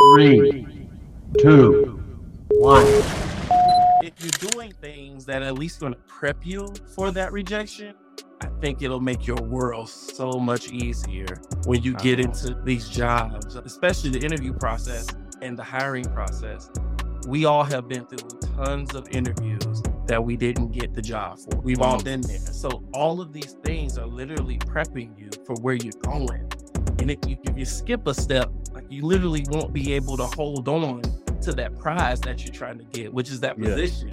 Three, two, one. If you're doing things that at least going to prep you for that rejection, I think it'll make your world so much easier when you get into these jobs, especially the interview process and the hiring process. We all have been through tons of interviews that we didn't get the job for. We've all mm. been there. So all of these things are literally prepping you for where you're going. And if you, if you skip a step, like you literally won't be able to hold on to that prize that you're trying to get, which is that Yeah. position.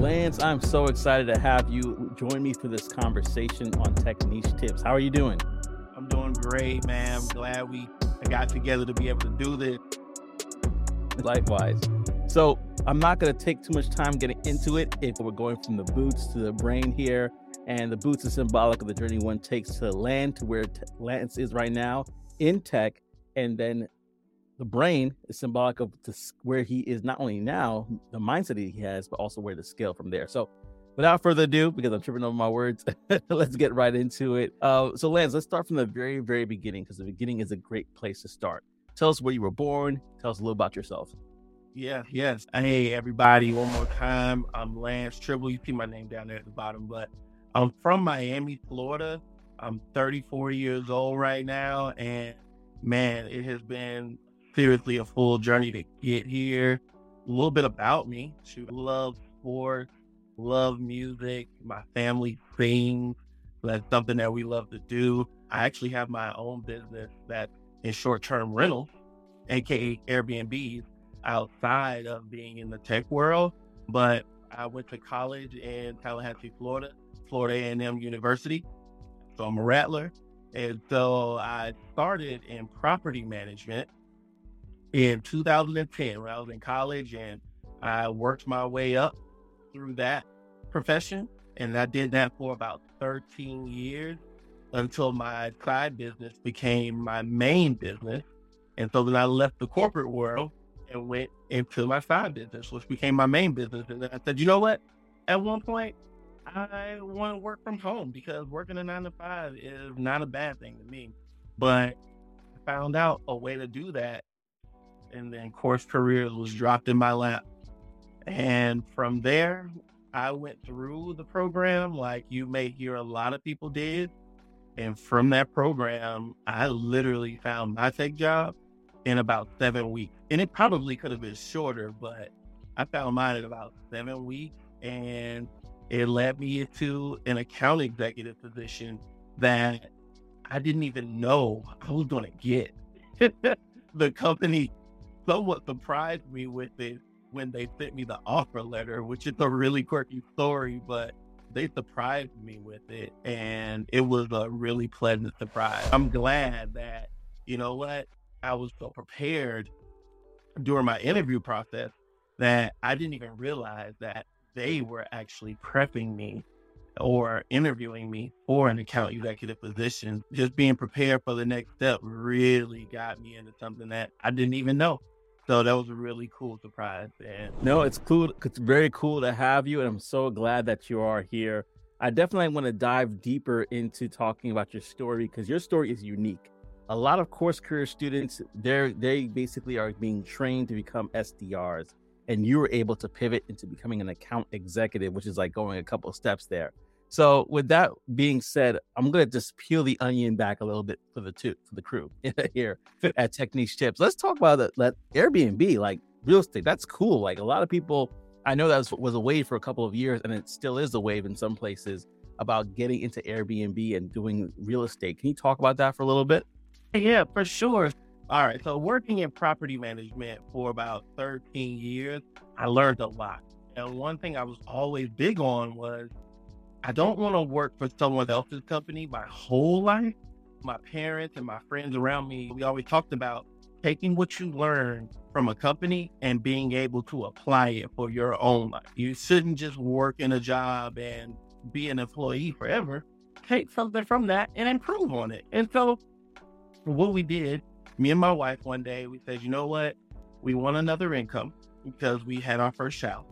Lance, I'm so excited to have you join me for this conversation on Techniche Tips. How are you doing? I'm doing great, man. I'm glad we got together to be able to do this. Likewise. So, I'm not going to take too much time getting into it. If we're going from the boots to the brain here, and the boots is symbolic of the journey one takes to land to where Lance is right now in tech, and then the brain is symbolic of where he is not only now, the mindset he has, but also where to scale from there. So, without further ado, because I'm tripping over my words, let's get right into it. Uh, so, Lance, let's start from the very, very beginning because the beginning is a great place to start. Tell us where you were born. Tell us a little about yourself. Yeah, yes. Hey, everybody, one more time. I'm Lance Tribble. You see my name down there at the bottom, but I'm from Miami, Florida. I'm 34 years old right now, and man, it has been seriously a full journey to get here. A little bit about me. Shoot, love sports, love music. My family sings. That's something that we love to do. I actually have my own business that's short-term rental, aka Airbnbs outside of being in the tech world, but I went to college in Tallahassee, Florida, Florida A&M University. So I'm a rattler. And so I started in property management in 2010 when I was in college and I worked my way up through that profession. And I did that for about 13 years until my side business became my main business. And so then I left the corporate world and went into my side business, which became my main business. And I said, you know what? At one point, I want to work from home because working a nine to five is not a bad thing to me. But I found out a way to do that. And then course careers was dropped in my lap. And from there, I went through the program like you may hear a lot of people did. And from that program, I literally found my tech job in about seven weeks. And it probably could have been shorter, but I found mine in about seven weeks. And it led me into an account executive position that I didn't even know I was going to get. the company somewhat surprised me with it when they sent me the offer letter, which is a really quirky story, but they surprised me with it. And it was a really pleasant surprise. I'm glad that, you know what, I was so prepared during my interview process that I didn't even realize that they were actually prepping me or interviewing me for an account executive position. Just being prepared for the next step really got me into something that I didn't even know. So that was a really cool surprise. And No, it's cool. It's very cool to have you, and I'm so glad that you are here. I definitely want to dive deeper into talking about your story because your story is unique. A lot of course career students, they're they basically are being trained to become SDRs, and you were able to pivot into becoming an account executive, which is like going a couple of steps there. So, with that being said, I'm gonna just peel the onion back a little bit for the two for the crew here at Techniche Tips. Let's talk about that. Let Airbnb, like real estate, that's cool. Like a lot of people, I know that was, was a wave for a couple of years, and it still is a wave in some places about getting into Airbnb and doing real estate. Can you talk about that for a little bit? Yeah, for sure. All right. So working in property management for about 13 years, I learned a lot. And one thing I was always big on was I don't want to work for someone else's company my whole life. My parents and my friends around me, we always talked about taking what you learn from a company and being able to apply it for your own life. You shouldn't just work in a job and be an employee forever. Take something from that and improve on it. And so what we did, me and my wife one day, we said, you know what? We want another income because we had our first child.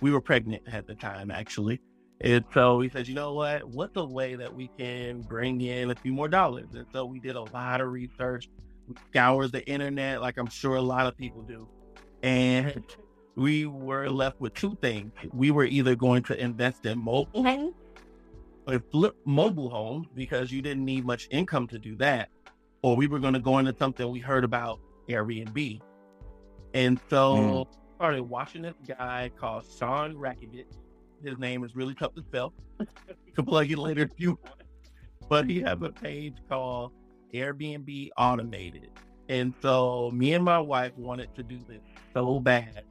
We were pregnant at the time, actually. And so we said, you know what? What's a way that we can bring in a few more dollars? And so we did a lot of research. We scoured the internet, like I'm sure a lot of people do. And we were left with two things. We were either going to invest in mobile homes or flip mobile homes because you didn't need much income to do that, or we were going to go into something we heard about Airbnb. And so Mm. started watching this guy called Sean Rakidzich. His name is really tough to spell. you can plug it later if you want. But he has a page called Airbnb Automated. And so me and my wife wanted to do this so bad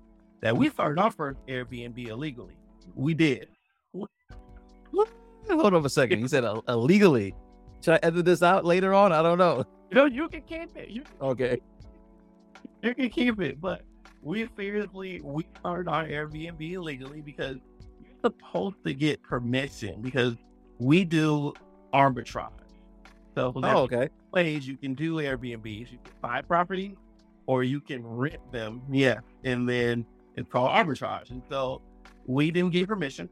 that we started our first Airbnb illegally. We did. Hold on a second. You said uh, illegally. Should I edit this out later on? I don't know. Know, you can keep it. You, Okay. you can keep it. But we seriously, we started our Airbnb illegally because you're supposed to get permission because we do arbitrage. So Oh, okay. ways you can do Airbnbs. You can buy property or you can rent them. Yeah. And then it's called arbitrage. And so we didn't get permission.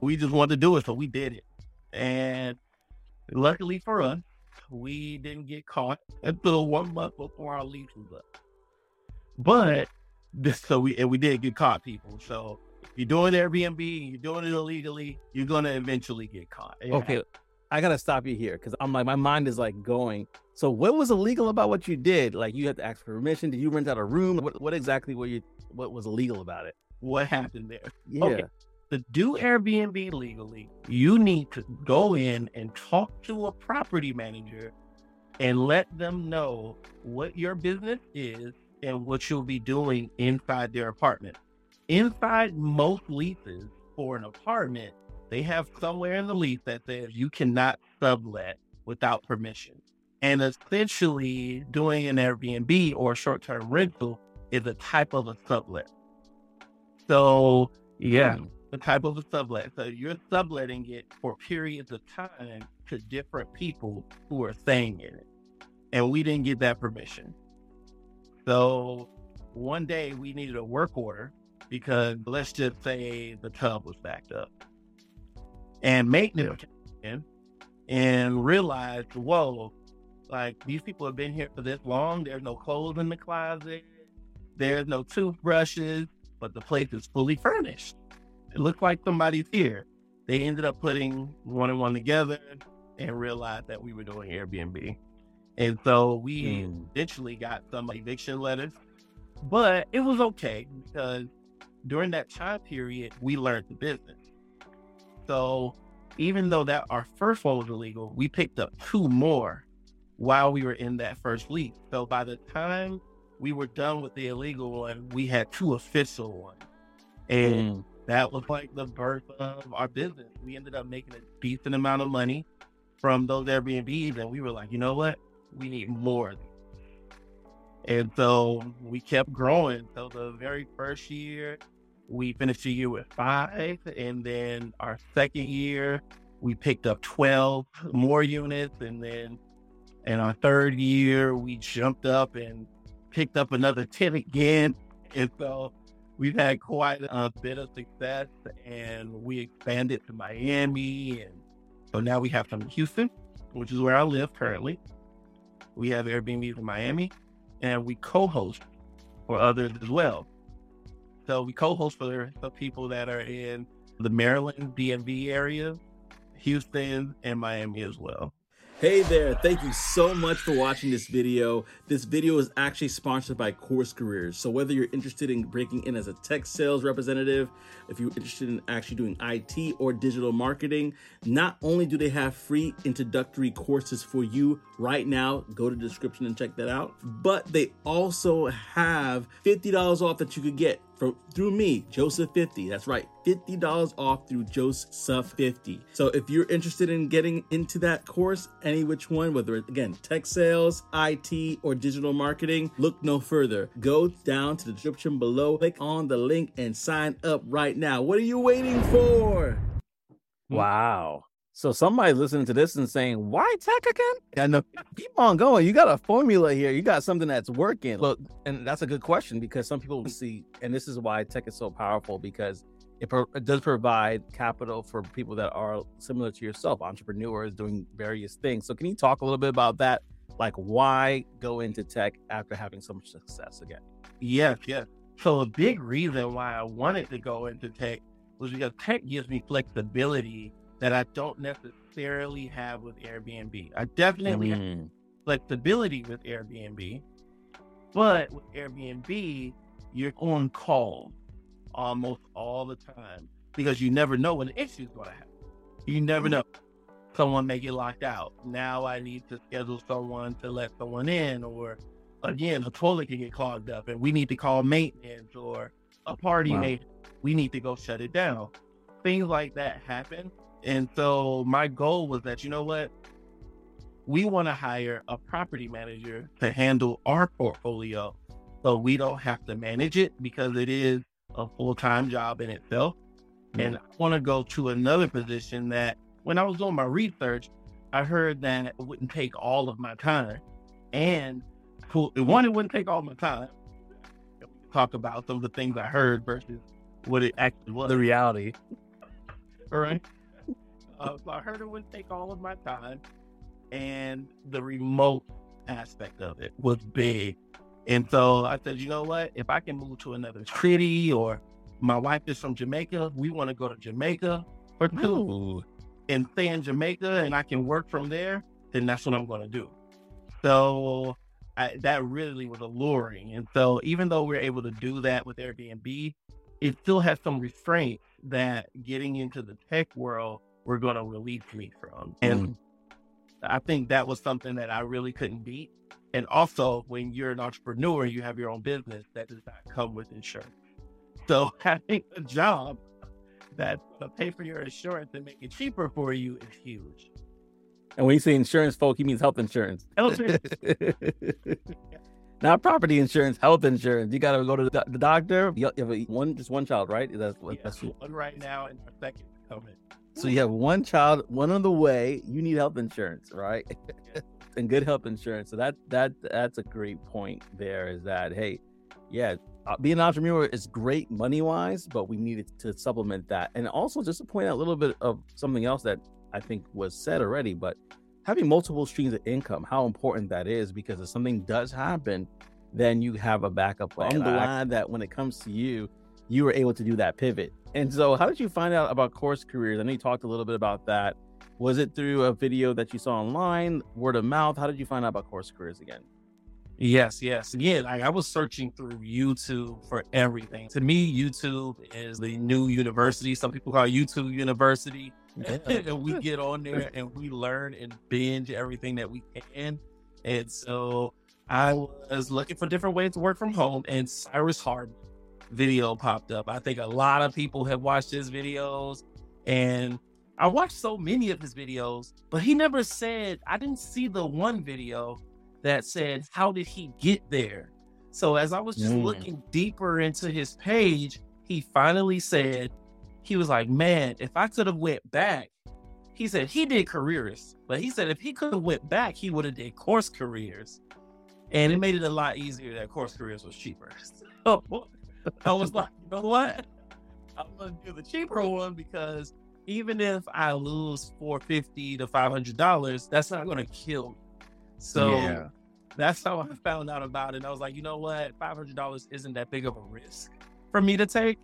We just wanted to do it. So we did it. And luckily for us, we didn't get caught until one month before our lease was up. But this, so we, and we did get caught, people. So if you're doing Airbnb, you're doing it illegally, you're going to eventually get caught. It Okay. I gotta stop you here because I'm like my mind is like going. So what was illegal about what you did? Like you had to ask for permission. Did you rent out a room? What, what exactly were you? What was illegal about it? What happened there? Yeah. Okay. To do Airbnb legally, you need to go in and talk to a property manager and let them know what your business is and what you'll be doing inside their apartment. Inside most leases for an apartment, they have somewhere in the lease that says you cannot sublet without permission. And essentially, doing an Airbnb or short term rental is a type of a sublet. So, yeah, Hmm. The type of a sublet. So you're subletting it for periods of time to different people who are staying in it. And we didn't get that permission. So one day we needed a work order because let's just say the tub was backed up. And maintenance came in and realized, whoa, like these people have been here for this long. There's no clothes in the closet. There's no toothbrushes, but the place is fully furnished it looked like somebody's here. They ended up putting one and one together and realized that we were doing Airbnb. And so we Mm. eventually got some eviction letters, but it was okay because during that time period, we learned the business. So even though that our first one was illegal, we picked up two more while we were in that first lease. So by the time we were done with the illegal one, we had two official ones. And Mm. That was like the birth of our business. We ended up making a decent amount of money from those Airbnbs, and we were like, you know what? We need more. And so we kept growing. So the very first year, we finished the year with five, and then our second year, we picked up twelve more units, and then in our third year, we jumped up and picked up another ten again. And so we've had quite a bit of success and we expanded to Miami and so now we have some Houston, which is where I live currently. We have Airbnbs in Miami and we co-host for others as well. So we co-host for the people that are in the Maryland DMV area, Houston, and Miami as well. Hey there, thank you so much for watching this video. This video is actually sponsored by Course Careers. So whether you're interested in breaking in as a tech sales representative, if you're interested in actually doing IT or digital marketing, not only do they have free introductory courses for you right now, go to the description and check that out, but they also have $50 off that you could get from through me, Joseph 50. That's right, $50 off through Joseph 50. So if you're interested in getting into that course, any which one, whether it's again tech sales, IT, or digital marketing, look no further. Go down to the description below, click on the link, and sign up right now. What are you waiting for? Wow. So somebody's listening to this and saying, "Why tech again?" I know Keep on going. You got a formula here. You got something that's working. Look, and that's a good question because some people see, and this is why tech is so powerful because it, pro- it does provide capital for people that are similar to yourself, entrepreneurs doing various things. So, can you talk a little bit about that? Like, why go into tech after having so much success again? Yes, yes. So, a big reason why I wanted to go into tech was because tech gives me flexibility that I don't necessarily have with Airbnb. I definitely have Mm. flexibility with Airbnb, but with Airbnb, you're on call almost all the time because you never know when the issue is going to happen. You never know. Someone may get locked out. Now I need to schedule someone to let someone in, or again, a toilet can get clogged up and we need to call maintenance, or a party Wow. may, we need to go shut it down. Things like that happen. And so my goal was that, you know what? we want to hire a property manager to handle our portfolio so we don't have to manage it because it is a full-time job in itself hmm. and i want to go to another position that when i was doing my research i heard that it wouldn't take all of my time and one it wouldn't take all my time talk about some of the things i heard versus what it actually was The reality. all right. Uh, so I heard it would take all of my time, and the remote aspect of it was big. And so I said, you know what? If I can move to another city, or my wife is from Jamaica, we want to go to Jamaica for two and stay in Jamaica, and I can work from there, then that's what I'm going to do. So I, that really was alluring. And so even though we're able to do that with Airbnb, it still has some restraint that getting into the tech world we're going to release me from. And mm. I think that was something that I really couldn't beat. And also, when you're an entrepreneur, you have your own business that does not come with insurance. So having a job that going to pay for your insurance and make it cheaper for you is huge. And when you say insurance, folk, he means health insurance. Health insurance. Not property insurance, health insurance. You got to go to the, doctor. You have a, one, just one child, right? That's. Yeah, That's one right now and our second so you have one child, one on the way. You need health insurance, right? and good health insurance. So that that that's a great point. There is that. Hey, yeah, uh, being an entrepreneur is great money wise, but we needed to supplement that. And also just to point out a little bit of something else that I think was said already, but having multiple streams of income, how important that is because if something does happen, then you have a backup plan. I'm glad that when it comes to you, you were able to do that pivot. And so, how did you find out about course careers? I know you talked a little bit about that. Was it through a video that you saw online, word of mouth? How did you find out about course careers again? Yes, yes. Yeah, like I was searching through YouTube for everything. To me, YouTube is the new university. Some people call it YouTube University. and we get on there and we learn and binge everything that we can. And so I was looking for different ways to work from home, and Cyrus Hardman video popped up. I think a lot of people have watched his videos, and I watched so many of his videos, but he never said, I didn't see the one video that said, How did he get there? So as I was just Mm. looking deeper into his page, he finally said, he was like, Man, if I could have went back, he said he did careers, but he said if he could have went back, he would have did course careers. And it made it a lot easier that course careers was cheaper. So I was like, you know what? I'm gonna do the cheaper one because even if I lose four fifty to five hundred dollars, that's not gonna kill me. So Yeah. that's how I found out about it. I was like, you know what? Five hundred dollars isn't that big of a risk for me to take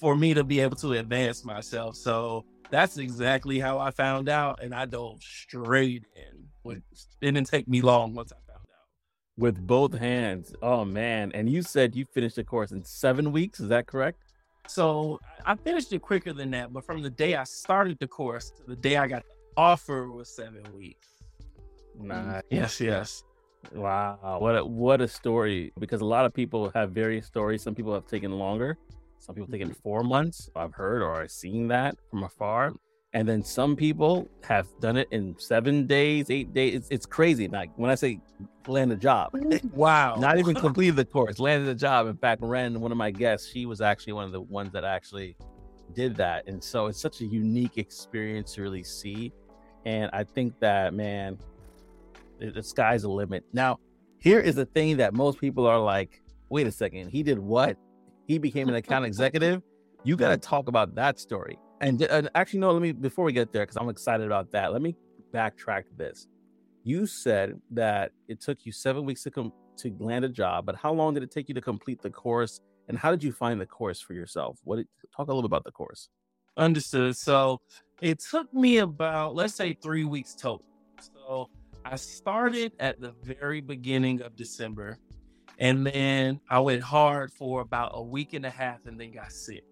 for me to be able to advance myself. So that's exactly how I found out, and I dove straight in. It didn't take me long once I. with both hands. Oh man! And you said you finished the course in seven weeks. Is that correct? So I finished it quicker than that, but from the day I started the course to the day I got the offer was seven weeks. Nice. Yes, yes. Wow. What a, what a story! Because a lot of people have various stories. Some people have taken longer. Some people taken four months. I've heard or I've seen that from afar. And then some people have done it in seven days, eight days. It's, it's crazy. Like when I say land a job, Wow. not even completed the course, landed a job. In fact, Ren, one of my guests, she was actually one of the ones that actually did that. And so it's such a unique experience to really see. And I think that, man, the, the sky's the limit. Now, here is the thing that most people are like, wait a second, he did what? He became an account executive. You got to talk about that story. And, uh, and actually, no, let me, before we get there, because I'm excited about that, let me backtrack this. You said that it took you seven weeks to come to land a job, but how long did it take you to complete the course? And how did you find the course for yourself? What did, talk a little bit about the course? Understood. So it took me about, let's say, three weeks total. So I started at the very beginning of December, and then I went hard for about a week and a half and then got sick.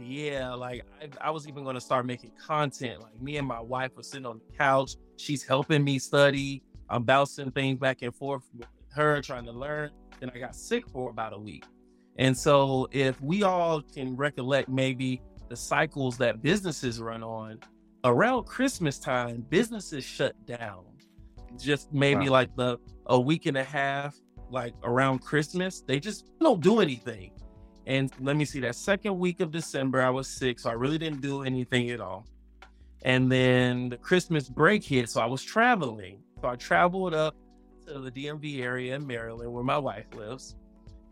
Yeah, like I, I was even going to start making content. Like me and my wife were sitting on the couch. She's helping me study. I'm bouncing things back and forth with her, trying to learn. Then I got sick for about a week. And so, if we all can recollect maybe the cycles that businesses run on, around Christmas time, businesses shut down. Just maybe wow. like the a week and a half, like around Christmas, they just don't do anything. And let me see, that second week of December, I was sick, so I really didn't do anything at all. And then the Christmas break hit, so I was traveling. So I traveled up to the DMV area in Maryland, where my wife lives,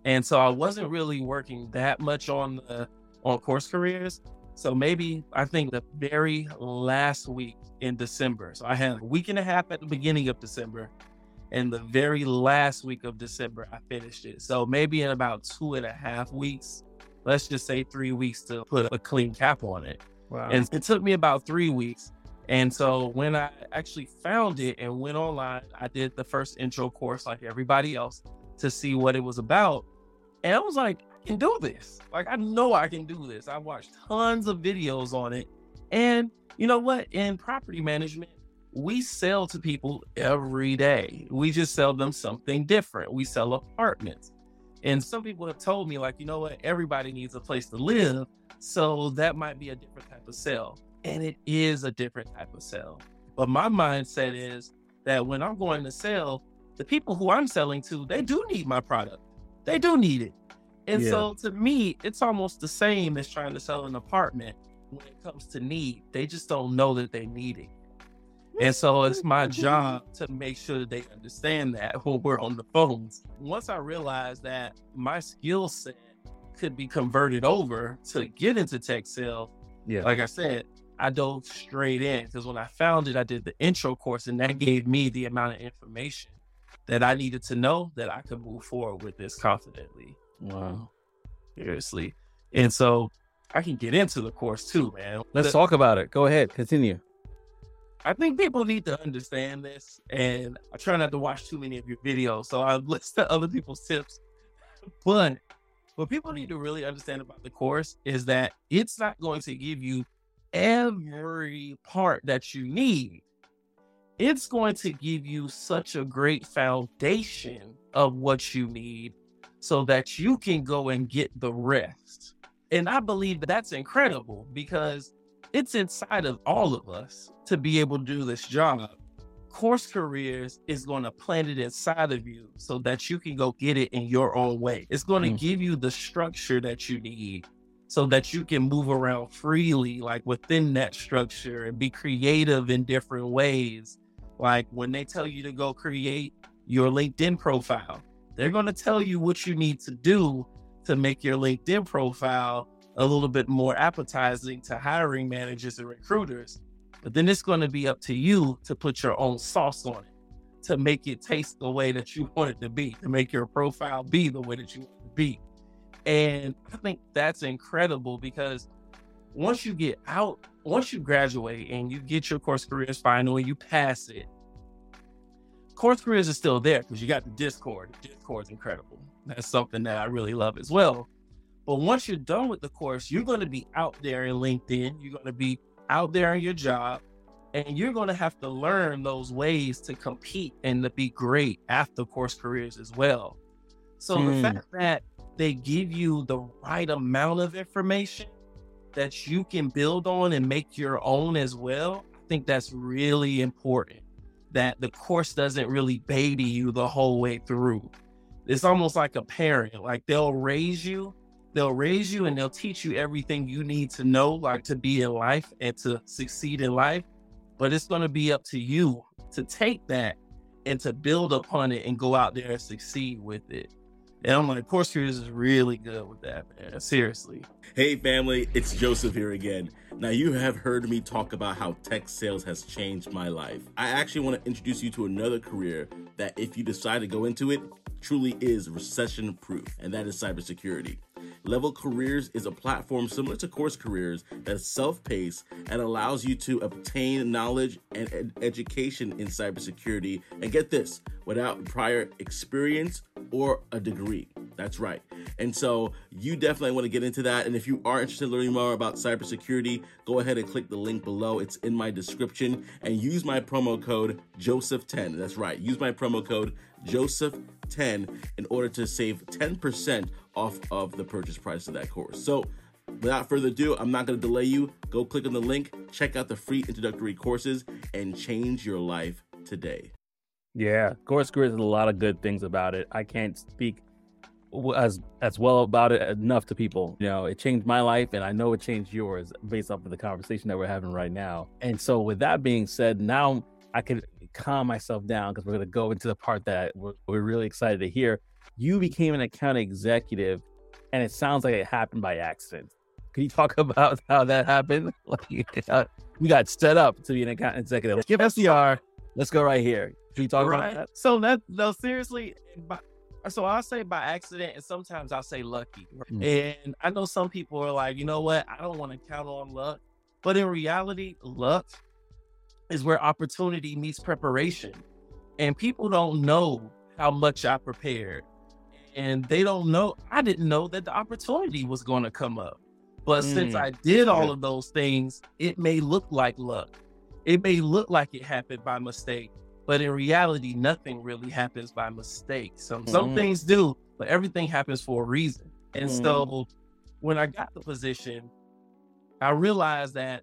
and so I wasn't really working that much on the on course careers. So maybe I think the very last week in December. So I had a week and a half at the beginning of December, and the very last week of December I finished it. So maybe in about two and a half weeks, let's just say three weeks to put a clean cap on it. Wow. And it took me about three weeks. And so when I actually found it and went online, I did the first intro course like everybody else to see what it was about. And I was like, I can do this. Like, I know I can do this. I watched tons of videos on it. And you know what? In property management, we sell to people every day. We just sell them something different. We sell apartments. And some people have told me, like, you know what? Everybody needs a place to live. So that might be a different type of sell. And it is a different type of sell. But my mindset is that when I'm going to sell, the people who I'm selling to, they do need my product. They do need it. And yeah. so to me, it's almost the same as trying to sell an apartment when it comes to need. They just don't know that they need it. And so it's my job to make sure that they understand that when we're on the phones. Once I realized that my skill set could be converted over to get into tech sales, yeah. like I said, I dove straight in because when I found it, I did the intro course and that gave me the amount of information that I needed to know that I could move forward with this confidently. Wow. Seriously. And so I can get into the course too, man. Let's the, talk about it. Go ahead. Continue. I think people need to understand this, and I try not to watch too many of your videos, so I listen to other people's tips. But what people need to really understand about the course is that it's not going to give you every part that you need it's going to give you such a great foundation of what you need so that you can go and get the rest. And I believe that that's incredible because it's inside of all of us to be able to do this job. Course Careers is going to plant it inside of you so that you can go get it in your own way. It's going to mm. give you the structure that you need so that you can move around freely, like within that structure and be creative in different ways like when they tell you to go create your LinkedIn profile, they're going to tell you what you need to do to make your LinkedIn profile a little bit more appetizing to hiring managers and recruiters. But then it's going to be up to you to put your own sauce on it, to make it taste the way that you want it to be, to make your profile be the way that you want it to be. And I think that's incredible because once you get out, once you graduate and you get your course careers final and you pass it, course careers are still there because you got the Discord. Discord's incredible. That's something that I really love as well. But once you're done with the course, you're going to be out there in LinkedIn. You're going to be out there in your job, and you're going to have to learn those ways to compete and to be great after course careers as well. So the hmm. fact that they give you the right amount of information that you can build on and make your own as well, I think that's really important. That the course doesn't really baby you the whole way through. It's almost like a parent, like they'll raise you, they'll raise you and they'll teach you everything you need to know, like to be in life and to succeed in life. But it's going to be up to you to take that and to build upon it and go out there and succeed with it. And I'm like, Course Careers is really good with that, man. Seriously. Hey, family, it's Joseph here again. Now, you have heard me talk about how tech sales has changed my life. I actually want to introduce you to another career that, if you decide to go into it, truly is recession proof, and that is cybersecurity. Leveld Careers is a platform similar to Course Careers that is self paced and allows you to obtain knowledge and ed- education in cybersecurity. And get this without prior experience or a degree. That's right. And so you definitely want to get into that. And if you are interested in learning more about cybersecurity, go ahead and click the link below. It's in my description and use my promo code Joseph10. That's right. Use my promo code Joseph10 in order to save 10% off of the purchase price of that course. So without further ado, I'm not going to delay you. Go click on the link, check out the free introductory courses, and change your life today. Yeah, Course Careers has a lot of good things about it. I can't speak as as well about it enough to people. You know, it changed my life, and I know it changed yours based off of the conversation that we're having right now. And so, with that being said, now I can calm myself down because we're going to go into the part that we're, we're really excited to hear. You became an account executive, and it sounds like it happened by accident. Can you talk about how that happened? We got set up to be an account executive. Give SDR. Let's go right here. Can you talk right. about that? So that no, seriously, by, so I'll say by accident, and sometimes I'll say lucky. Mm. And I know some people are like, you know what? I don't want to count on luck, but in reality, luck is where opportunity meets preparation, and people don't know how much I prepared, and they don't know. I didn't know that the opportunity was going to come up, but since Mm. I did all of those things, it may look like luck. It may look like it happened by mistake, but in reality, nothing really happens by mistake. Some some Mhm. things do, but everything happens for a reason. And Mhm. so when I got the position, I realized that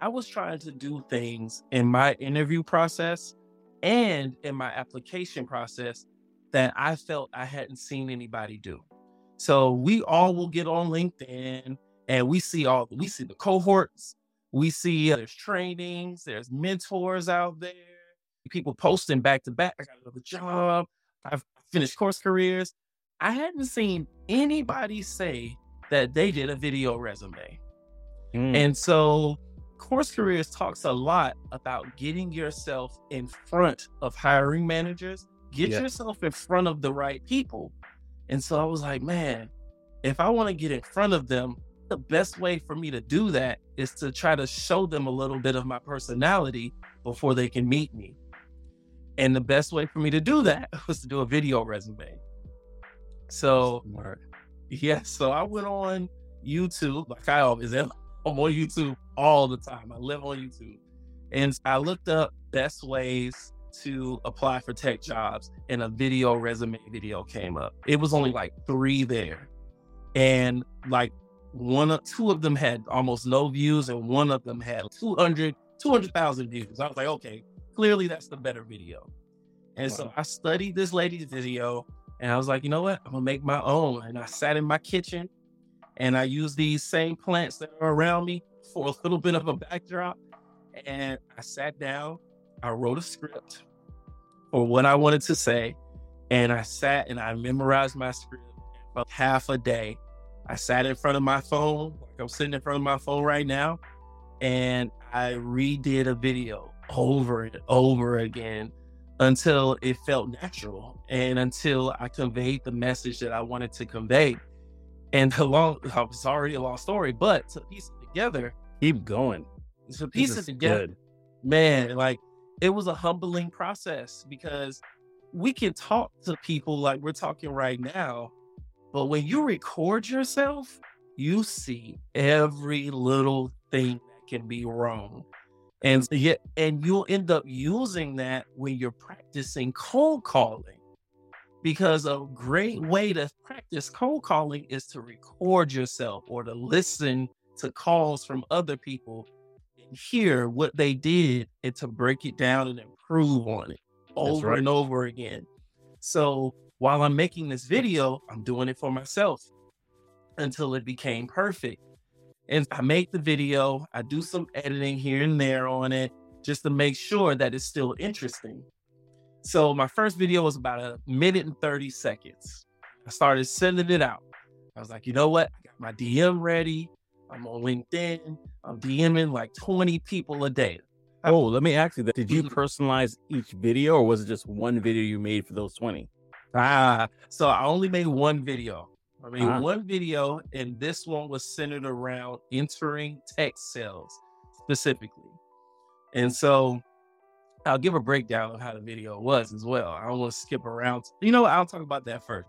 I was trying to do things in my interview process and in my application process that I felt I hadn't seen anybody do. So we all will get on LinkedIn and we see all we see the cohorts, we see uh, there's trainings, there's mentors out there, people posting back to back. I got another job, I've finished course careers. I hadn't seen anybody say that they did a video resume. Mm. And so Course Careers talks a lot about getting yourself in front of hiring managers, get Yeah. yourself in front of the right people. And so I was like, man, if I want to get in front of them, the best way for me to do that is to try to show them a little bit of my personality before they can meet me. And the best way for me to do that was to do a video resume. So Smart. Yes. So I went on YouTube, like I always am. I'm on YouTube all the time. I live on YouTube. And I looked up best ways to apply for tech jobs, and a video resume video came up. It was only like three there. And like one of two of them had almost no views, and one of them had 200, 200,000 views. I was like, okay, clearly that's the better video. And so I studied this lady's video and I was like, you know what? I'm gonna make my own. And I sat in my kitchen and I used these same plants that are around me for a little bit of a backdrop. And I sat down, I wrote a script for what I wanted to say. And I sat and I memorized my script for half a day. I sat in front of my phone, like I'm sitting in front of my phone right now, and I redid a video over and over again until it felt natural and until I conveyed the message that I wanted to convey. And the long, it's already a long story, but to piece it together, Keep going. to piece it together, good. man, like it was a humbling process because we can talk to people like we're talking right now, but when you record yourself, you see every little thing that can be wrong. And yet, and you'll end up using that when you're practicing cold calling. Because a great way to practice cold calling is to record yourself or to listen to calls from other people and hear what they did and to break it down and improve on it over right. and over again. So while I'm making this video, I'm doing it for myself until it became perfect. And I make the video, I do some editing here and there on it just to make sure that it's still interesting. So my first video was about a minute and 30 seconds. I started sending it out. I was like, you know what? I got my DM ready. I'm on LinkedIn. I'm DMing like 20 people a day. Oh, let me ask you that. Did you Mhm. personalize each video or was it just one video you made for those 20? Ah, so I only made one video. I made Ah. one video, and this one was centered around entering tech sales specifically. And so I'll give a breakdown of how the video was as well. I don't want to skip around. You know what? I'll talk about that first.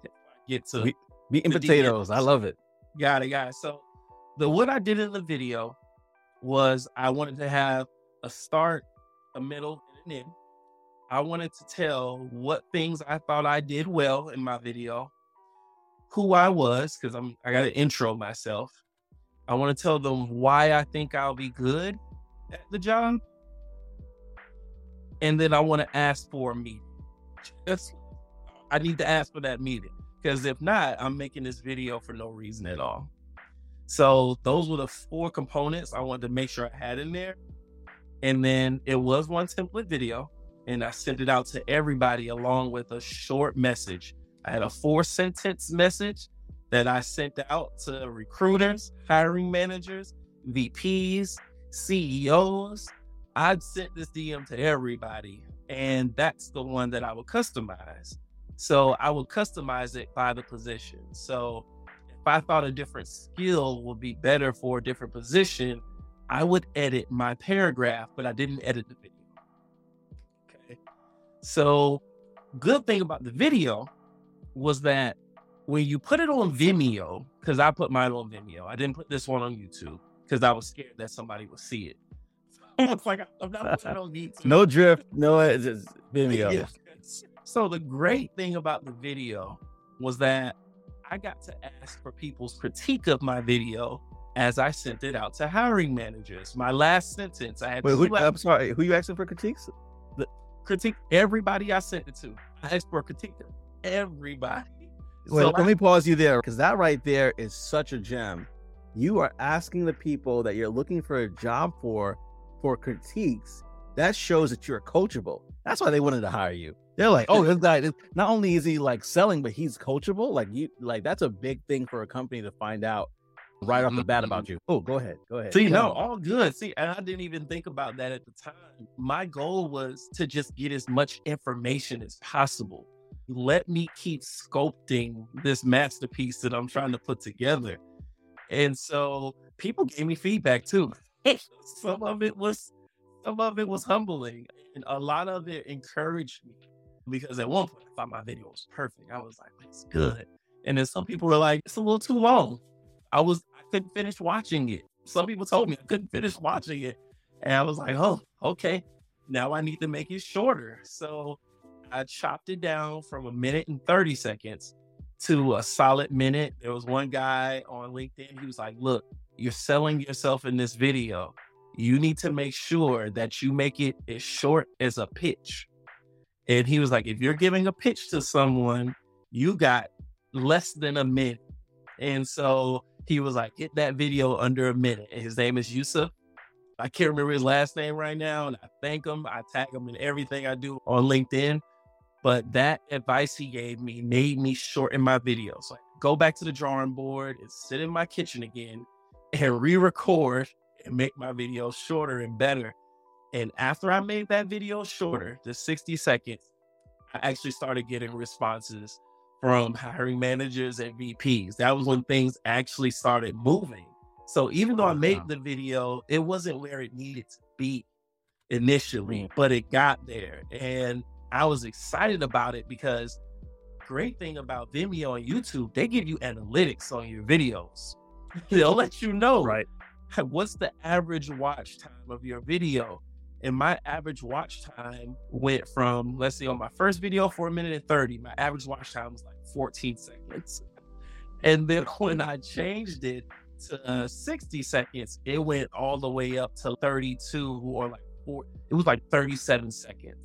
Get to We- Meat and potatoes. I love it. Got it, got it. So the what I did in the video was I wanted to have a start, a middle, and an end. I wanted to tell what things I thought I did well in my video, who I was, because I'm I gotta intro myself. I want to tell them why I think I'll be good at the job. And then I want to ask for a meeting. I need to ask for that meeting. Because if not, I'm making this video for no reason at all. So those were the four components I wanted to make sure I had in there. And then it was one template video, and I sent it out to everybody along with a short message. I had a four sentence message that I sent out to recruiters, hiring managers, VPs, CEOs. I'd sent this DM to everybody, and that's the one that I would customize. So I would customize it by the position. So if I thought a different skill would be better for a different position, I would edit my paragraph, but I didn't edit the video. Okay. So, good thing about the video was that when you put it on Vimeo, because I put mine on Vimeo, I didn't put this one on YouTube because I was scared that somebody would see it. it's like I'm not putting it on YouTube. No drift. No, it's just Vimeo. So the great thing about the video was that I got to ask for people's critique of my video as I sent it out to hiring managers. My last sentence, I had. Wait, who, I'm sorry. Who you asking for critiques? critique everybody I sent it to. I asked for a critique everybody. Wait, So let me pause you there because that right there is such a gem. You are asking the people that you're looking for a job for for critiques. That shows that you're coachable. That's why they wanted to hire you. They're like, oh, this guy. This, not only is he like selling, but he's coachable. Like you, like that's a big thing for a company to find out right off the bat about mm-hmm. you. Oh, go ahead, go ahead. See, Tell no, me. all good. See, and I didn't even think about that at the time. My goal was to just get as much information as possible. Let me keep sculpting this masterpiece that I'm trying to put together. And so people gave me feedback too. some of it was some of it was humbling and a lot of it encouraged me because at one point I thought my video was perfect. I was like, it's good. And then some people were like, it's a little too long. I was I couldn't finish watching it. Some people told me I couldn't finish watching it. And I was like, oh, okay. Now I need to make it shorter. So I chopped it down from a minute and 30 seconds to a solid minute. There was one guy on LinkedIn, he was like, look, you're selling yourself in this video. You need to make sure that you make it as short as a pitch. And he was like, if you're giving a pitch to someone, you got less than a minute. And so he was like, get that video under a minute. And his name is Yusuf. I can't remember his last name right now. And I thank him. I tag him in everything I do on LinkedIn. But that advice he gave me made me shorten my videos. Like, go back to the drawing board and sit in my kitchen again and re-record and make my video shorter and better. And after I made that video shorter, the 60 seconds, I actually started getting responses from hiring managers and VPs. That was when things actually started moving. So even though I made the video, it wasn't where it needed to be initially, hmm. but it got there. And I was excited about it because great thing about Vimeo and YouTube, they give you analytics on your videos. They'll let you know right. what's the average watch time of your video? And my average watch time went from, let's see, on my first video, four minute and 30, my average watch time was like 14 seconds. And then when I changed it to uh, 60 seconds, it went all the way up to 32 or like four, it was like 37 seconds.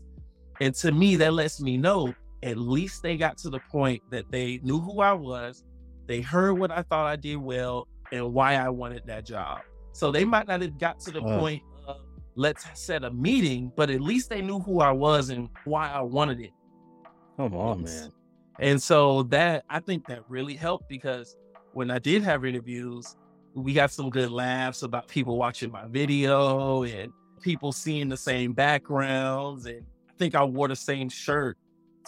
And to me, that lets me know at least they got to the point that they knew who I was, they heard what I thought I did well, and why I wanted that job. So they might not have got to the Wow. point of let's set a meeting, but at least they knew who I was and why I wanted it. Come on, man. And so that I think that really helped because when I did have interviews, we got some good laughs about people watching my video and people seeing the same backgrounds. And I think I wore the same shirt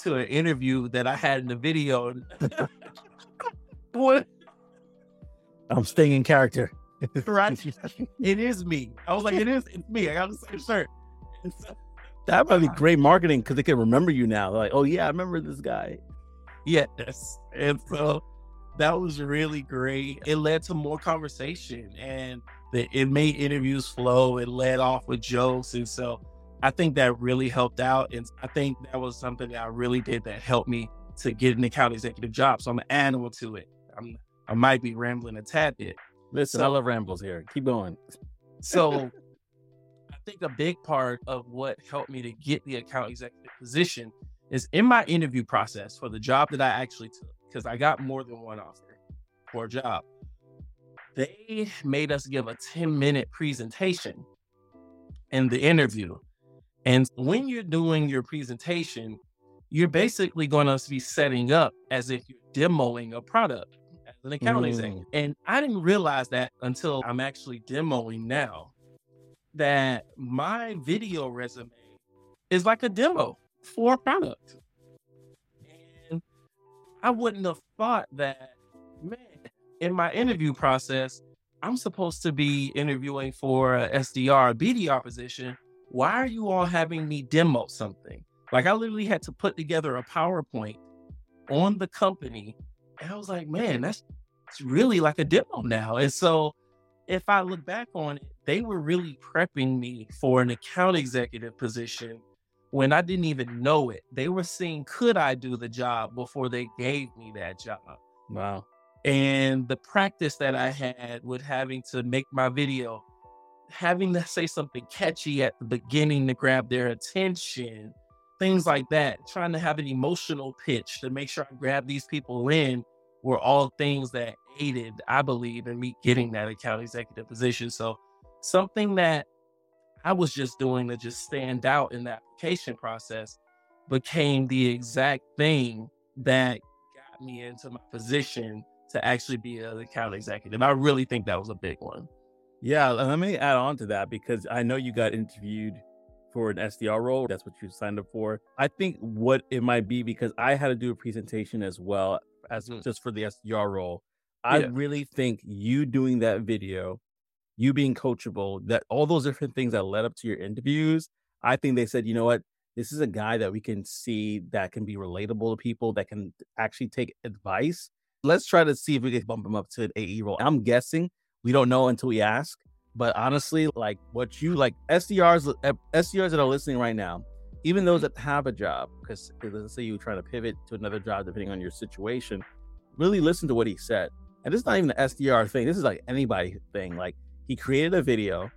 to an interview that I had in the video. what? I'm staying in character. Right? it is me. I was like, it is it's me. I got the same shirt. So, that might be great marketing because they can remember you now. Like, oh yeah, I remember this guy. Yes. And so that was really great. It led to more conversation and the, it made interviews flow. It led off with jokes. And so I think that really helped out. And I think that was something that I really did that helped me to get an account executive job. So I'm an animal to it. I'm, I might be rambling a tad bit. Listen, so, I love rambles here. Keep going. So I think a big part of what helped me to get the account executive position is in my interview process for the job that I actually took, because I got more than one offer for a job. They made us give a 10 minute presentation in the interview. And when you're doing your presentation, you're basically going to be setting up as if you're demoing a product an account mm. executive. And I didn't realize that until I'm actually demoing now that my video resume is like a demo for a product. And I wouldn't have thought that, man, in my interview process, I'm supposed to be interviewing for a SDR, a BDR position. Why are you all having me demo something? Like I literally had to put together a PowerPoint on the company. And I was like, man, that's it's really like a demo now. And so if I look back on it, they were really prepping me for an account executive position when I didn't even know it. They were seeing, could I do the job before they gave me that job? Wow. And the practice that I had with having to make my video, having to say something catchy at the beginning to grab their attention, things like that, trying to have an emotional pitch to make sure I grab these people in were all things that aided, I believe, in me getting that account executive position. So something that I was just doing to just stand out in the application process became the exact thing that got me into my position to actually be an account executive. I really think that was a big one. Yeah, let me add on to that because I know you got interviewed for an SDR role. That's what you signed up for. I think what it might be because I had to do a presentation as well as mm. just for the SDR role. I yeah. really think you doing that video you being coachable, that all those different things that led up to your interviews, I think they said, you know what, this is a guy that we can see that can be relatable to people, that can actually take advice. Let's try to see if we can bump him up to an AE role. I'm guessing we don't know until we ask, but honestly, like what you like SDRs, eh, SDRs that are listening right now, even those that have a job, because let's say you're trying to pivot to another job depending on your situation, really listen to what he said. And this is not even the SDR thing. This is like anybody thing. Like he created a video.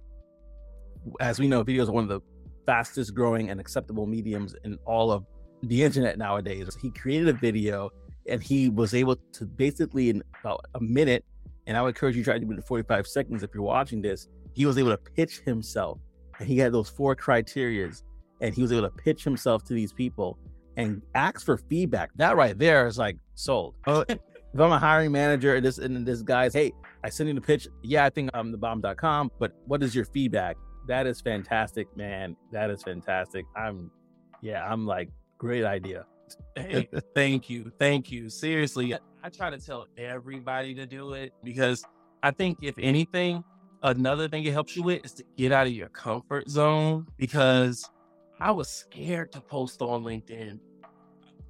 As we know, videos are one of the fastest growing and acceptable mediums in all of the internet nowadays. He created a video and he was able to basically in about a minute, and I would encourage you to try to do it in 45 seconds if you're watching this, he was able to pitch himself. And he had those four criterias and he was able to pitch himself to these people and ask for feedback. That right there is like sold. Oh, if I'm a hiring manager and this and this guy's, hey, I send you the pitch. Yeah, I think I'm the bomb.com, but what is your feedback? That is fantastic, man. That is fantastic. I'm, yeah, I'm like, great idea. hey, thank you. Thank you. Seriously, I try to tell everybody to do it because I think, if anything, another thing it helps you with is to get out of your comfort zone because I was scared to post on LinkedIn.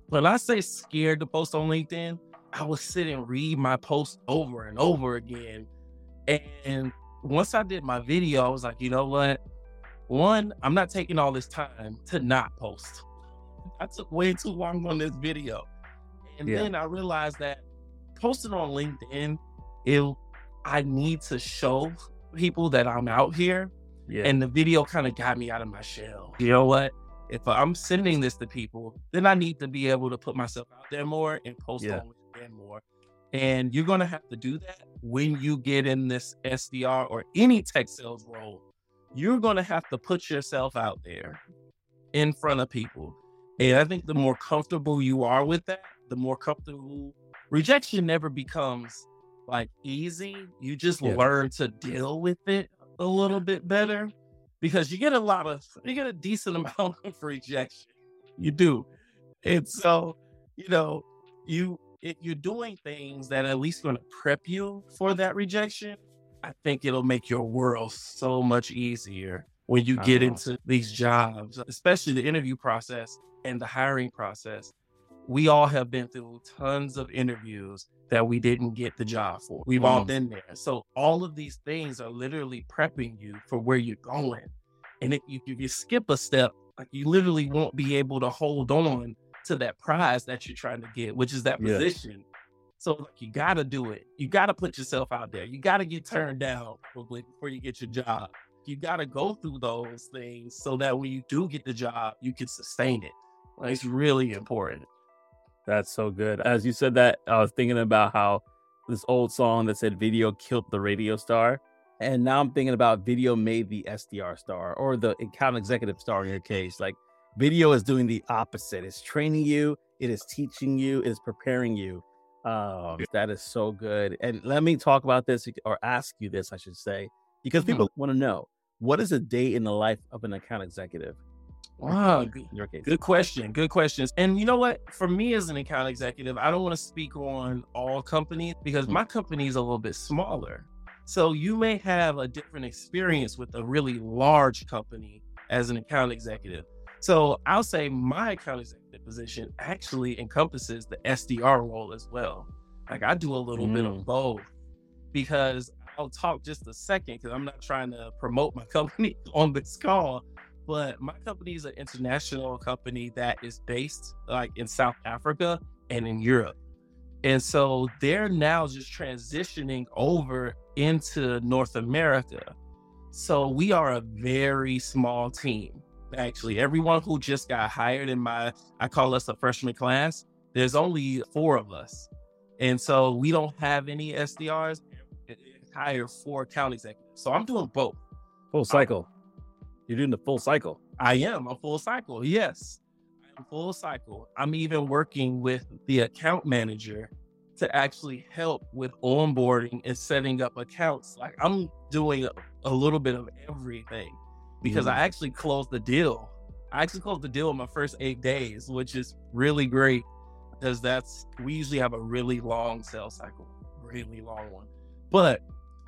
When I say scared to post on LinkedIn, I would sit and read my post over and over again. And once I did my video, I was like, you know what? One, I'm not taking all this time to not post. I took way too long on this video. And yeah. then I realized that posting on LinkedIn, it I need to show people that I'm out here. Yeah. And the video kind of got me out of my shell. You know what? If I'm sending this to people, then I need to be able to put myself out there more and post yeah. on and more. And you're going to have to do that when you get in this SDR or any tech sales role. You're going to have to put yourself out there in front of people. And I think the more comfortable you are with that, the more comfortable rejection never becomes like easy. You just Yeah. learn to deal with it a little bit better because you get a lot of you get a decent amount of rejection. You do. And so, you know, you if you're doing things that at least going to prep you for that rejection, I think it'll make your world so much easier when you get into these jobs, especially the interview process and the hiring process. We all have been through tons of interviews that we didn't get the job for. We've all Mm. been there. So all of these things are literally prepping you for where you're going. And if you, if you skip a step, like you literally won't be able to hold on to that prize that you're trying to get, which is that Yeah. position. So like you gotta do it. You gotta put yourself out there. You gotta get turned down probably before you get your job. You gotta go through those things so that when you do get the job, you can sustain it. Like, it's really important. That's so good. As you said that, I was thinking about how this old song that said video killed the radio star. And now I'm thinking about video made the SDR star or the account executive star in your case. Like video is doing the opposite. It's training you, it is teaching you, it is preparing you. Um, that is so good. And let me talk about this or ask you this, I should say, because Mhm. people want to know what is a day in the life of an account executive Wow, good, your case? good question. Good questions. And you know what? For me as an account executive, I don't want to speak on all companies because my company is a little bit smaller. So you may have a different experience with a really large company as an account executive. So I'll say my account executive position actually encompasses the SDR role as well. Like I do a little bit of Mm. both because I'll talk just a second because I'm not trying to promote my company on this call, but my company is an international company that is based like in South Africa and in Europe. And so they're now just transitioning over into North America. So we are a very small team. Actually, everyone who just got hired in my, I call us a freshman class, there's only four of us. And so we don't have any SDRs, hire four account executives. So I'm doing both. Full cycle. You're doing the full cycle. I am a full cycle. Yes, I'm full cycle. I'm even working with the account manager to actually help with onboarding and setting up accounts. Like I'm doing a, little bit of everything because Mhm. I actually closed the deal. I actually closed the deal in my first eight days, which is really great because that's we usually have a really long sales cycle, really long one. But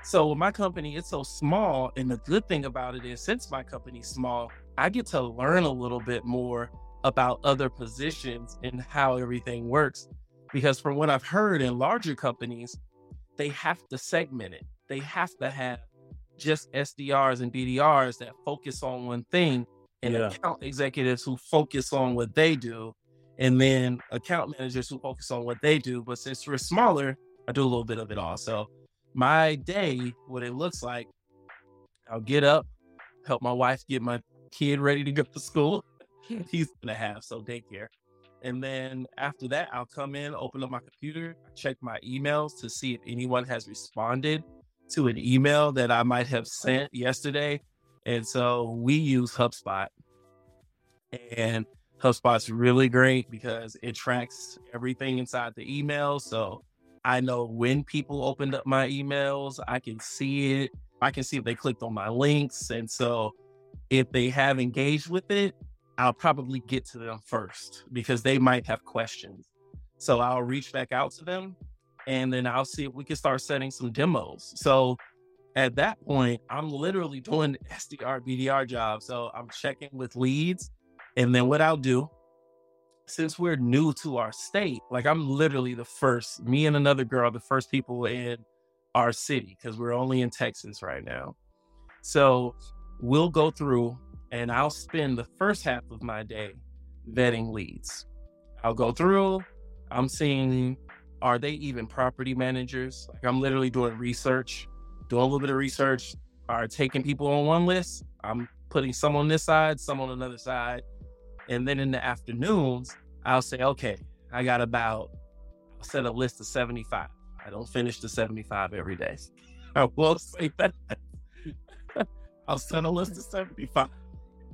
so my company, is so small, and the good thing about it is, since my company's small, I get to learn a little bit more about other positions and how everything works. Because from what I've heard in larger companies, they have to segment it. They have to have just SDRs and BDRs that focus on one thing, and Yeah. account executives who focus on what they do, and then account managers who focus on what they do. But since we're smaller, I do a little bit of it all. So my day, what it looks like, I'll get up, help my wife get my kid ready to go to school. He's gonna have so daycare. And then after that, I'll come in, open up my computer, check my emails to see if anyone has responded to an email that I might have sent yesterday. And so we use HubSpot. And HubSpot's really great because it tracks everything inside the email. So I know when people opened up my emails, I can see it. I can see if they clicked on my links. And so if they have engaged with it, I'll probably get to them first because they might have questions. So I'll reach back out to them and then I'll see if we can start setting some demos. So at that point, I'm literally doing SDR, BDR job. So I'm checking with leads. And then what I'll do, since we're new to our state, like I'm literally the first, me and another girl, the first people in our city because we're only in Texas right now. So we'll go through and I'll spend the first half of my day vetting leads. I'll go through, I'm seeing are they even property managers? Like I'm literally doing research, doing a little bit of research, are taking people on one list. I'm putting some on this side, some on another side. And then in the afternoons, I'll say, okay, I got about, I'll set a list of 75. I don't finish the 75 every day. I will say that. I'll set a list of 75.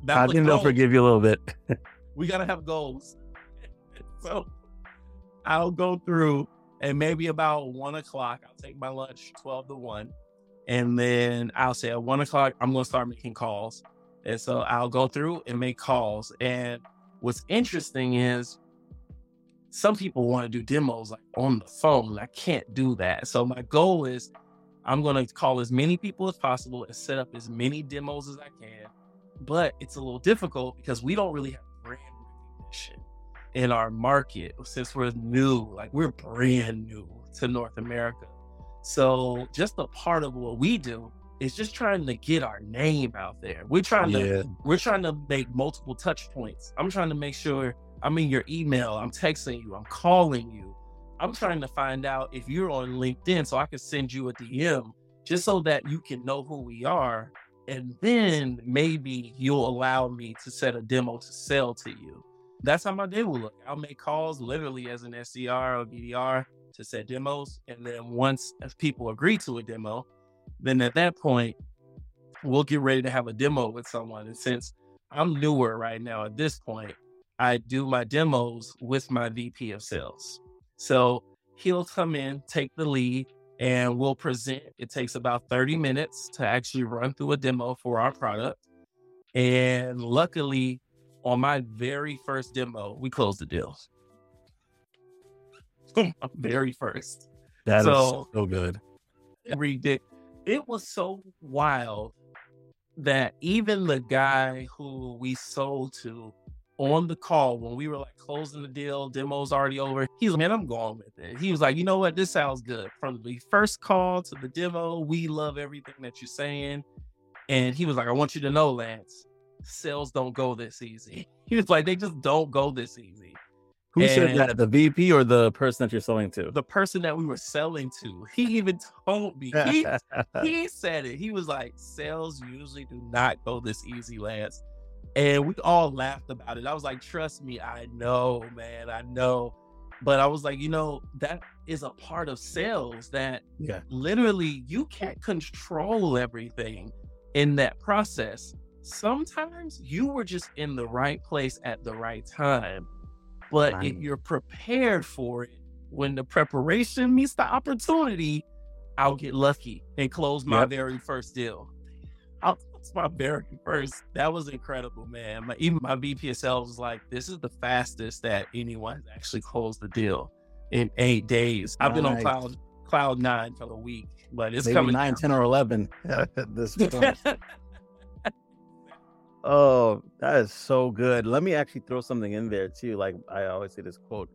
Now, I think they'll forgive you a little bit. we gotta have goals. so I'll go through and maybe about one o'clock, I'll take my lunch 12 to 1. And then I'll say at one o'clock, I'm gonna start making calls. And so I'll go through and make calls. And what's interesting is some people want to do demos like on the phone. I can't do that. So my goal is I'm going to call as many people as possible and set up as many demos as I can. But it's a little difficult because we don't really have brand recognition in our market since we're new. Like we're brand new to North America. So just a part of what we do is just trying to get our name out there. We're trying Yeah. to we're trying to make multiple touch points. I'm trying to make sure I'm in your email, I'm texting you, I'm calling you. I'm trying to find out if you're on LinkedIn so I can send you a DM just so that you can know who we are. And then maybe you'll allow me to set a demo to sell to you. That's how my day will look. I'll make calls literally as an SDR or BDR to set demos. And then once if people agree to a demo, then at that point, we'll get ready to have a demo with someone. And since I'm newer right now at this point, I do my demos with my VP of sales. So he'll come in, take the lead, and we'll present. It takes about 30 minutes to actually run through a demo for our product. And luckily, on my very first demo, we closed the deal. very first. That is So- so good. Read it. Was so wild that even the guy who we sold to on the call when we were like closing the deal, demo's already over. He's like, man, I'm going with it. He was like, you know what? This sounds good. From the first call to the demo, we love everything that you're saying. And he was like, I want you to know, Lance, sales don't go this easy. He was like, they just don't go this easy. Who said that? The VP or the person that you're selling to? The person that we were selling to, he even told me, he he said it. He was like, sales usually do not go this easy, Lance. And we all laughed about it. I was like, trust me, I know, man, I know. But I was like, you know, that is a part of sales that Yeah. literally you can't control everything in that process. Sometimes you were just in the right place at the right time. But if Right. you're prepared for it, when the preparation meets the opportunity, I'll get lucky and close my Yep. very first deal. I'll close my very first. That was incredible, man. My, even my sales was like, "This is the fastest that anyone actually closed the deal in eight days." I've been on cloud cloud nine for a week, but it's Maybe coming nine, down. ten, or 11 at this. Oh, that is so good. Let me actually throw something in there too. Like I always say this quote,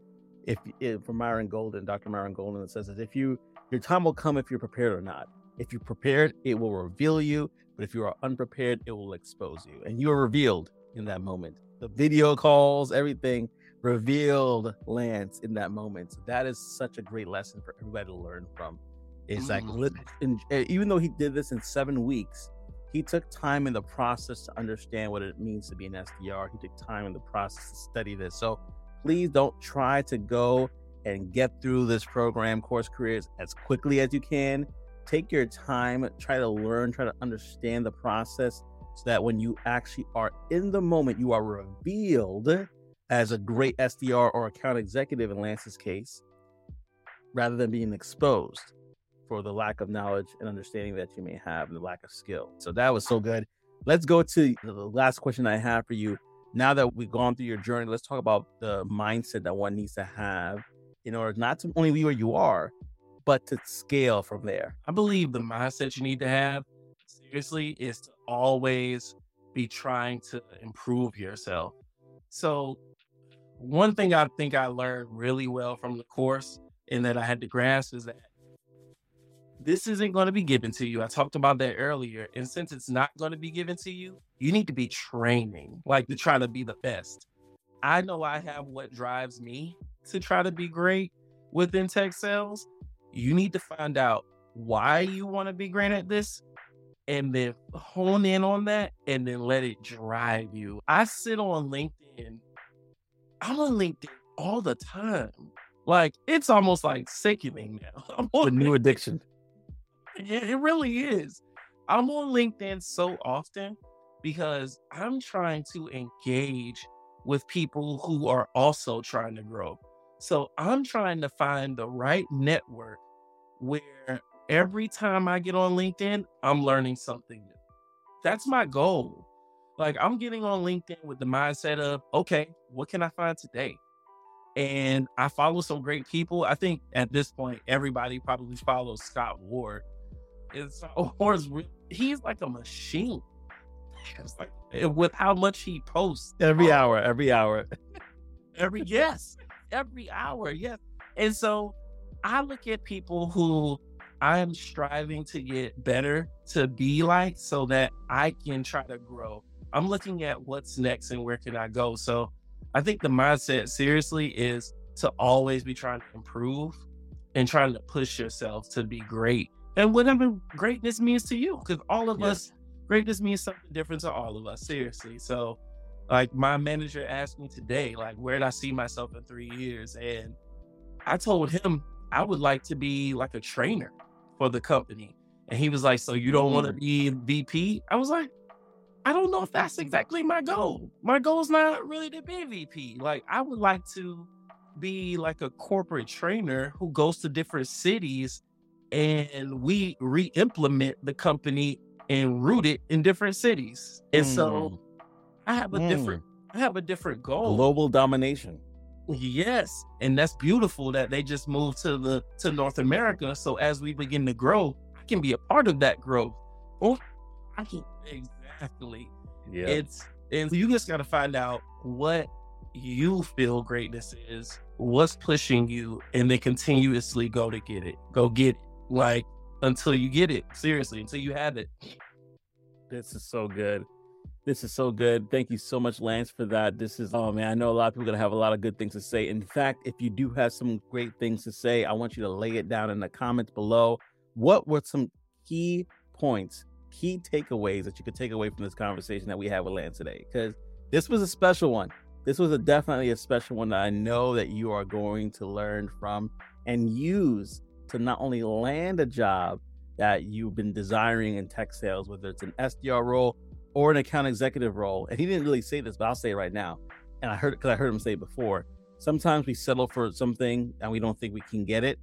if, if from Myron Golden, Dr. Myron Golden, it says that if you your time will come if you're prepared or not. If you're prepared, it will reveal you. But if you are unprepared, it will expose you. And you are revealed in that moment. The video calls, everything revealed Lance in that moment. So that is such a great lesson for everybody to learn from. It's like, Mm. uh, even though he did this in seven weeks, he took time in the process to understand what it means to be an SDR. He took time in the process to study this. So please don't try to go and get through this program, CourseCareers, as quickly as you can. Take your time, try to learn, try to understand the process so that when you actually are in the moment, you are revealed as a great SDR or account executive in Lance's case, rather than being exposed for the lack of knowledge and understanding that you may have and the lack of skill. So that was so good. Let's go to the last question I have for you. Now that we've gone through your journey, let's talk about the mindset that one needs to have in order not to only be where you are, but to scale from there. I believe the mindset you need to have, seriously, is to always be trying to improve yourself. So, one thing I think I learned really well from the course and that I had to grasp is that this isn't going to be given to you. I talked about that earlier. And since it's not going to be given to you, you need to be training, like to try to be the best. I know I have what drives me to try to be great within tech sales. You need to find out why you want to be great at this and then hone in on that and then let it drive you. I sit on LinkedIn. I'm on LinkedIn all the time. Like it's almost like sickening now. I'm The new addiction. It, it really is. I'm on LinkedIn so often because I'm trying to engage with people who are also trying to grow. So I'm trying to find the right network where every time I get on LinkedIn, I'm learning something new. That's my goal. Like I'm getting on LinkedIn with the mindset of, okay, what can I find today? And I follow some great people. I think at this point, everybody probably follows Scott Ward. It's Ward's he's like a machine. It's like with how much he posts every oh. hour, every hour, every yes, every hour, yes. And so I look at people who I am striving to get better to be like so that I can try to grow. I'm looking at what's next and where can I go. So I think the mindset seriously is to always be trying to improve and trying to push yourself to be great. And whatever greatness means to you, because all of yes. us, greatness means something different to all of us, seriously. So, like, my manager asked me today, like, where did I see myself in three years? And I told him I would like to be like a trainer for the company. And he was like, So you don't want to mm. be VP? I was like, I don't know if that's exactly my goal. My goal is not really to be a VP. Like, I would like to be like a corporate trainer who goes to different cities and we re-implement the company and root it in different cities. And mm. so I have a mm. different I have a different goal. Global domination. Yes. And that's beautiful that they just moved to the to North America. So as we begin to grow, I can be a part of that growth. Oh, I can Exactly. Yeah. It's and you just got to find out what you feel greatness is, what's pushing you, and then continuously go to get it. Go get it. Like until you get it. Seriously, until you have it. This is so good. This is so good. Thank you so much, Lance, for that. This is, oh man, I know a lot of people are going to have a lot of good things to say. In fact, if you do have some great things to say, I want you to lay it down in the comments below. What were some key points key takeaways that you could take away from this conversation that we had with Lance today? Because this was a special one. This was a definitely a special one that I know that you are going to learn from and use to not only land a job that you've been desiring in tech sales, whether it's an SDR role or an account executive role. And he didn't really say this, but I'll say it right now. And I heard because I heard him say it before. Sometimes we settle for something and we don't think we can get it.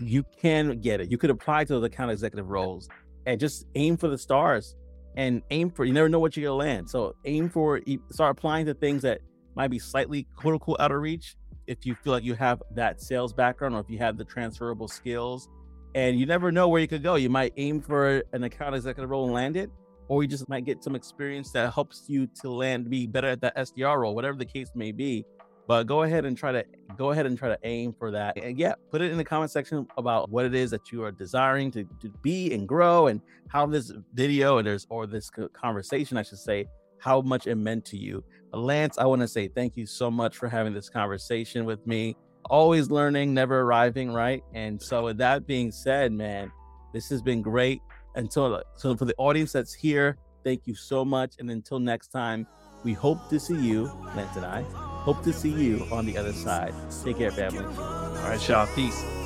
You can get it. You could apply to those account executive roles and just aim for the stars and aim for you never know what you're gonna land. So aim for start applying to things that might be slightly quote unquote out of reach if you feel like you have that sales background or if you have the transferable skills. And you never know where you could go. You might aim for an account executive role and land it, or you just might get some experience that helps you to land be better at that SDR role, whatever the case may be. But go ahead and try to go ahead and try to aim for that. And yeah, put it in the comment section about what it is that you are desiring to, to be and grow and how this video and there's or this conversation, I should say, how much it meant to you. Lance, I want to say thank you so much for having this conversation with me. Always learning, never arriving, right? And so with that being said, man, this has been great. Until so for the audience that's here, thank you so much. And until next time, we hope to see you, Lance and I, Hope to see you on the other side. Take care, family. All right, y'all. Peace.